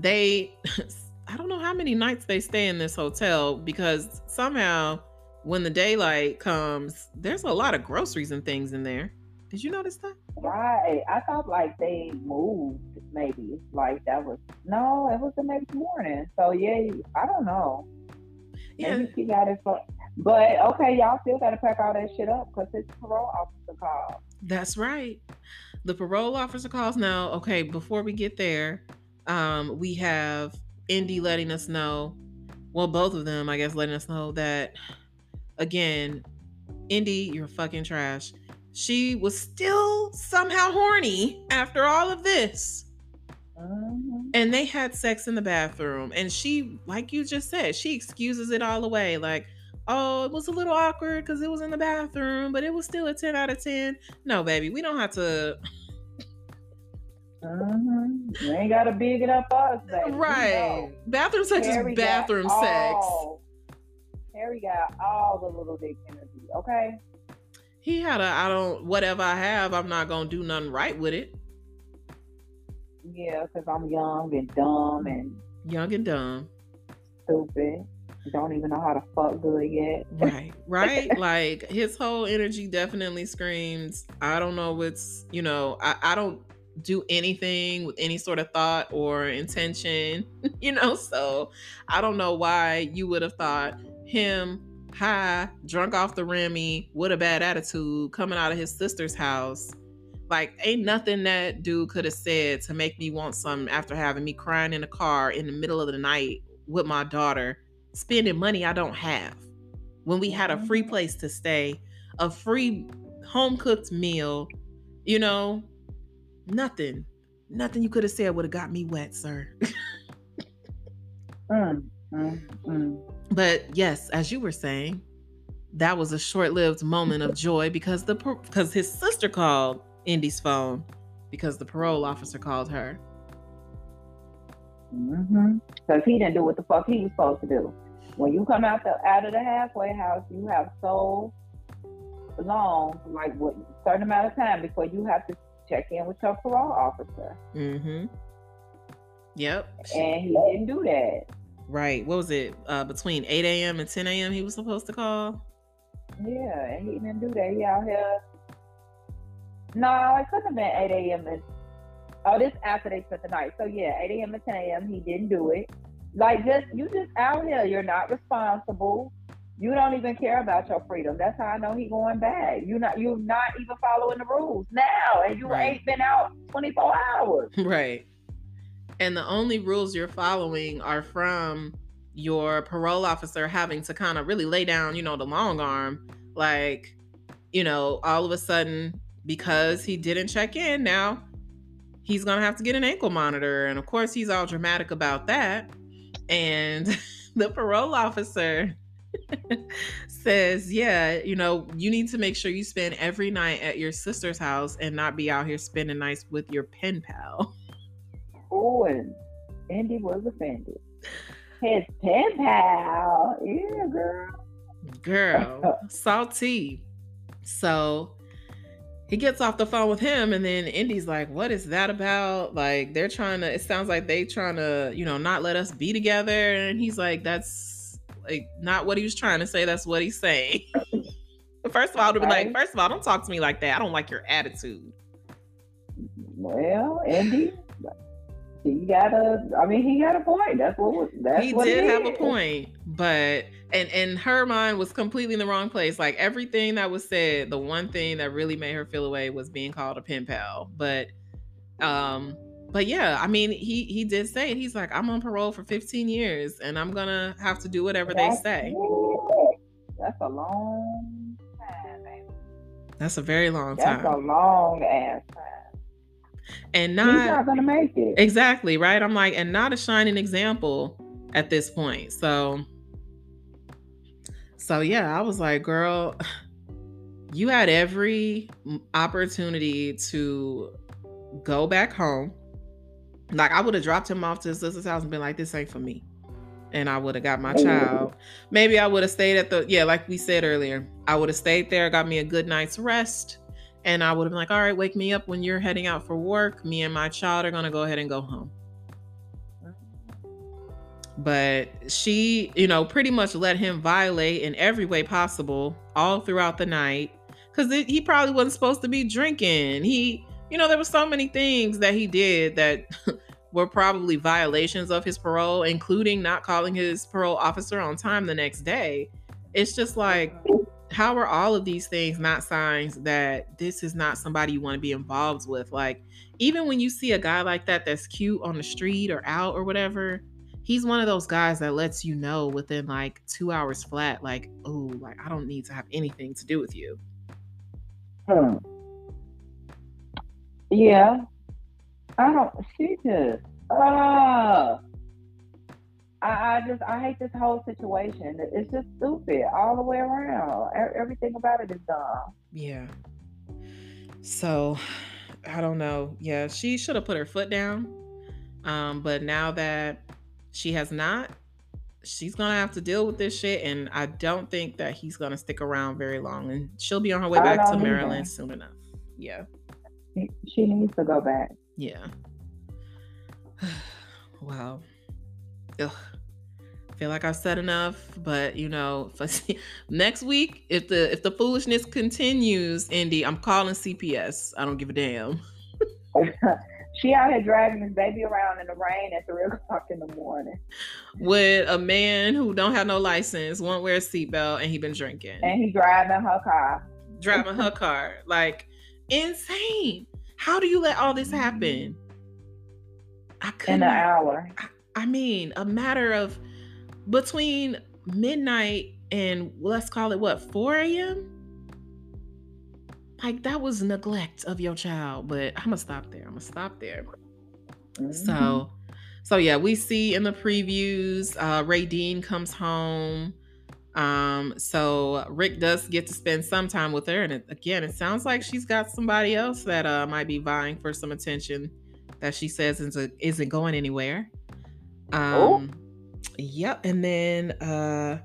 they, I don't know how many nights they stay in this hotel because somehow when the daylight comes, there's a lot of groceries and things in there. Did you notice that? Right. I thought like they moved maybe. Like that was no, it was the next morning. So yeah, I don't know. Yeah. Maybe she got it for but okay, y'all still gotta pack all that shit up because it's parole officer call. That's right. The parole officer calls now. Okay, before we get there, um, we have Indy letting us know. Well, both of them, I guess, letting us know that again, Indy, you're fucking trash she was still somehow horny after all of this. Mm-hmm. And they had sex in the bathroom. And she, like you just said, she excuses it all away. Like, oh, it was a little awkward because it was in the bathroom, but it was still a 10 out of 10. No, baby, we don't have to. Mm-hmm. You ain't got to big it up us, baby. Right. Bathroom sex Harry is bathroom sex. All, Harry got all the little dick energy, okay? he had a I don't whatever I have, I'm not gonna do nothing right with it. Yeah, because I'm young and dumb and young and dumb. Stupid. Don't even know how to fuck good yet. right, right. like his whole energy definitely screams, I don't know what's, you know, I, I don't do anything with any sort of thought or intention, you know. So I don't know why you would have thought him high, drunk off the Remy, with a bad attitude, coming out of his sister's house. Like, ain't nothing that dude could have said to make me want something after having me crying in the car in the middle of the night with my daughter, spending money I don't have. When we had a free mm-hmm. place to stay, a free home cooked meal, you know, nothing. Nothing you could have said would have got me wet, sir. Mm, mm, mm. But yes, as you were saying, that was a short-lived moment of joy because the because his sister called Indy's phone because the parole officer called her. Mm-hmm. Because he didn't do what the fuck he was supposed to do. When you come out the out of the halfway house, you have so long, like what certain amount of time before you have to check in with your parole officer. Mm-hmm. Yep. And he didn't do that. Right. What was it? Uh, between 8 a.m. and 10 a.m. he was supposed to call? Yeah, and he didn't do that. He out here. No, it couldn't have been 8 a.m. and oh, this after they spent the night. So yeah, 8 a.m. and 10 a.m. He didn't do it. Like just you just out here. You're not responsible. You don't even care about your freedom. That's how I know he going back. You not you're not even following the rules now, and you Right. ain't been out 24 hours. Right. And the only rules you're following are from your parole officer having to kind of really lay down, you know, the long arm. Like, you know, all of a sudden, because he didn't check in, now he's going to have to get an ankle monitor. And of course, he's all dramatic about that. And the parole officer says, Yeah, you know, you need to make sure you spend every night at your sister's house and not be out here spending nights with your pen pal. Oh, and Andy was offended. His pen pal. Yeah, girl. Girl, salty. So he gets off the phone with him, and then Indy's like, What is that about? Like, they're trying to, it sounds like they trying to, you know, not let us be together. And he's like, That's like not what he was trying to say. That's what he's saying. First of all, to be like, First of all, don't talk to me like that. I don't like your attitude. Well, Andy, he got a. I mean, he got a point. That's what. Was, that's he what did have a point but and and her mind was completely in the wrong place like everything that was said the one thing that really made her feel away was being called a pen pal but um but yeah i mean he he did say it he's like i'm on parole for 15 years and i'm gonna have to do whatever they say it. That's a long time, baby. that's a very long time. That's a long ass time. and not, He's not gonna make it. Exactly, right? I'm like, and not a shining example at this point. So, so yeah, I was like, girl, you had every opportunity to go back home. Like, I would have dropped him off to his sister's house and been like, this ain't for me. And I would have got my oh. child. Maybe I would have stayed at the, yeah, like we said earlier, I would have stayed there, got me a good night's rest. And I would have been like, all right, wake me up when you're heading out for work. Me and my child are going to go ahead and go home. But she, you know, pretty much let him violate in every way possible all throughout the night because he probably wasn't supposed to be drinking. He, you know, there were so many things that he did that were probably violations of his parole, including not calling his parole officer on time the next day. It's just like, how are all of these things not signs that this is not somebody you want to be involved with? Like, even when you see a guy like that that's cute on the street or out or whatever, he's one of those guys that lets you know within like two hours flat, like, oh, like I don't need to have anything to do with you. Hmm. Yeah. I don't. She just. Uh, I, I just. I hate this whole situation. It's just stupid all the way around. Everything about it is dumb. Yeah. So I don't know. Yeah, she should have put her foot down. Um, but now that she has not, she's gonna have to deal with this shit. And I don't think that he's gonna stick around very long. And she'll be on her way back to don't either. Maryland soon enough. Yeah. She needs to go back. Yeah. wow. Ugh. Feel like I've said enough, but you know, for, next week, if the if the foolishness continues, Indy, I'm calling CPS. I don't give a damn. she out here dragging this baby around in the rain at three o'clock in the morning, With a man who don't have no license, won't wear a seatbelt, and he been drinking, and he driving her car. driving her car, like insane. How do you let all this happen? I in couldn't. an hour. I mean, a matter of between midnight and let's call it what 4 a.m. Like that was neglect of your child, but I'm gonna stop there. I'm gonna stop there. Mm-hmm. So, so yeah, we see in the previews, uh, Raydean comes home. Um, so Rick does get to spend some time with her, and it, again, it sounds like she's got somebody else that uh, might be vying for some attention that she says isn't, isn't going anywhere. Um, oh. Yep, and then uh,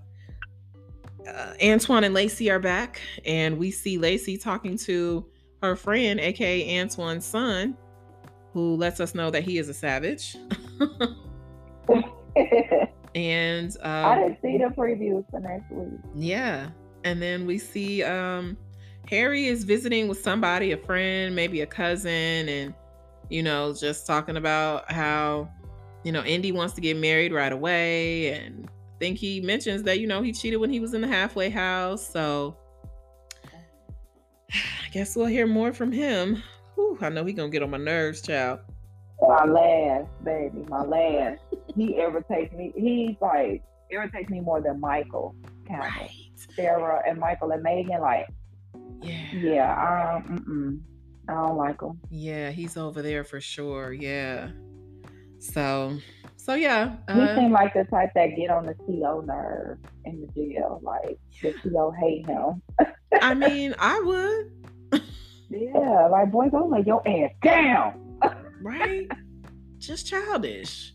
uh, Antoine and Lacey are back, and we see Lacey talking to her friend, aka Antoine's son, who lets us know that he is a savage. and um, I didn't see the previews for next week. Yeah, and then we see um, Harry is visiting with somebody, a friend, maybe a cousin, and you know, just talking about how you know Indy wants to get married right away, and I think he mentions that you know he cheated when he was in the halfway house, so. I guess we'll hear more from him. Whew, I know he gonna get on my nerves, child. My last baby, my last. he irritates me. He's like irritates me more than Michael. Kind right. Sarah and Michael and Megan, like, yeah, yeah. Um, I don't like him. Yeah, he's over there for sure. Yeah. So, so yeah. Uh, he seemed like the type that get on the CO nerve in the jail. Like yeah. the CO hate him. I mean, I would. yeah, like boys, I'm like your ass down. Right? Just childish.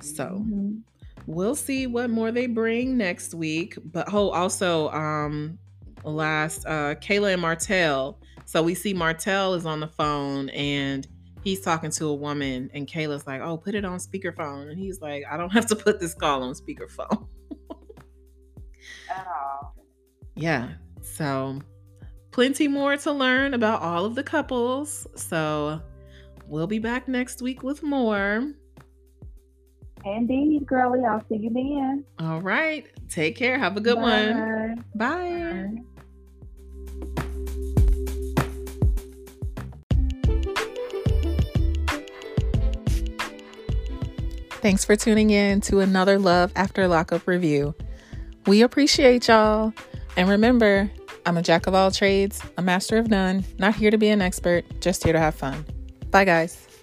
So mm-hmm. we'll see what more they bring next week. But oh, also, um, last uh Kayla and Martell. So we see Martell is on the phone and he's talking to a woman, and Kayla's like, "Oh, put it on speakerphone," and he's like, "I don't have to put this call on speakerphone." oh. Yeah. So plenty more to learn about all of the couples. So we'll be back next week with more. Indeed, girlie. I'll see you then. All right. Take care. Have a good Bye. one. Bye. Bye. Thanks for tuning in to another Love After Lockup review. We appreciate y'all. And remember, I'm a jack of all trades, a master of none, not here to be an expert, just here to have fun. Bye, guys.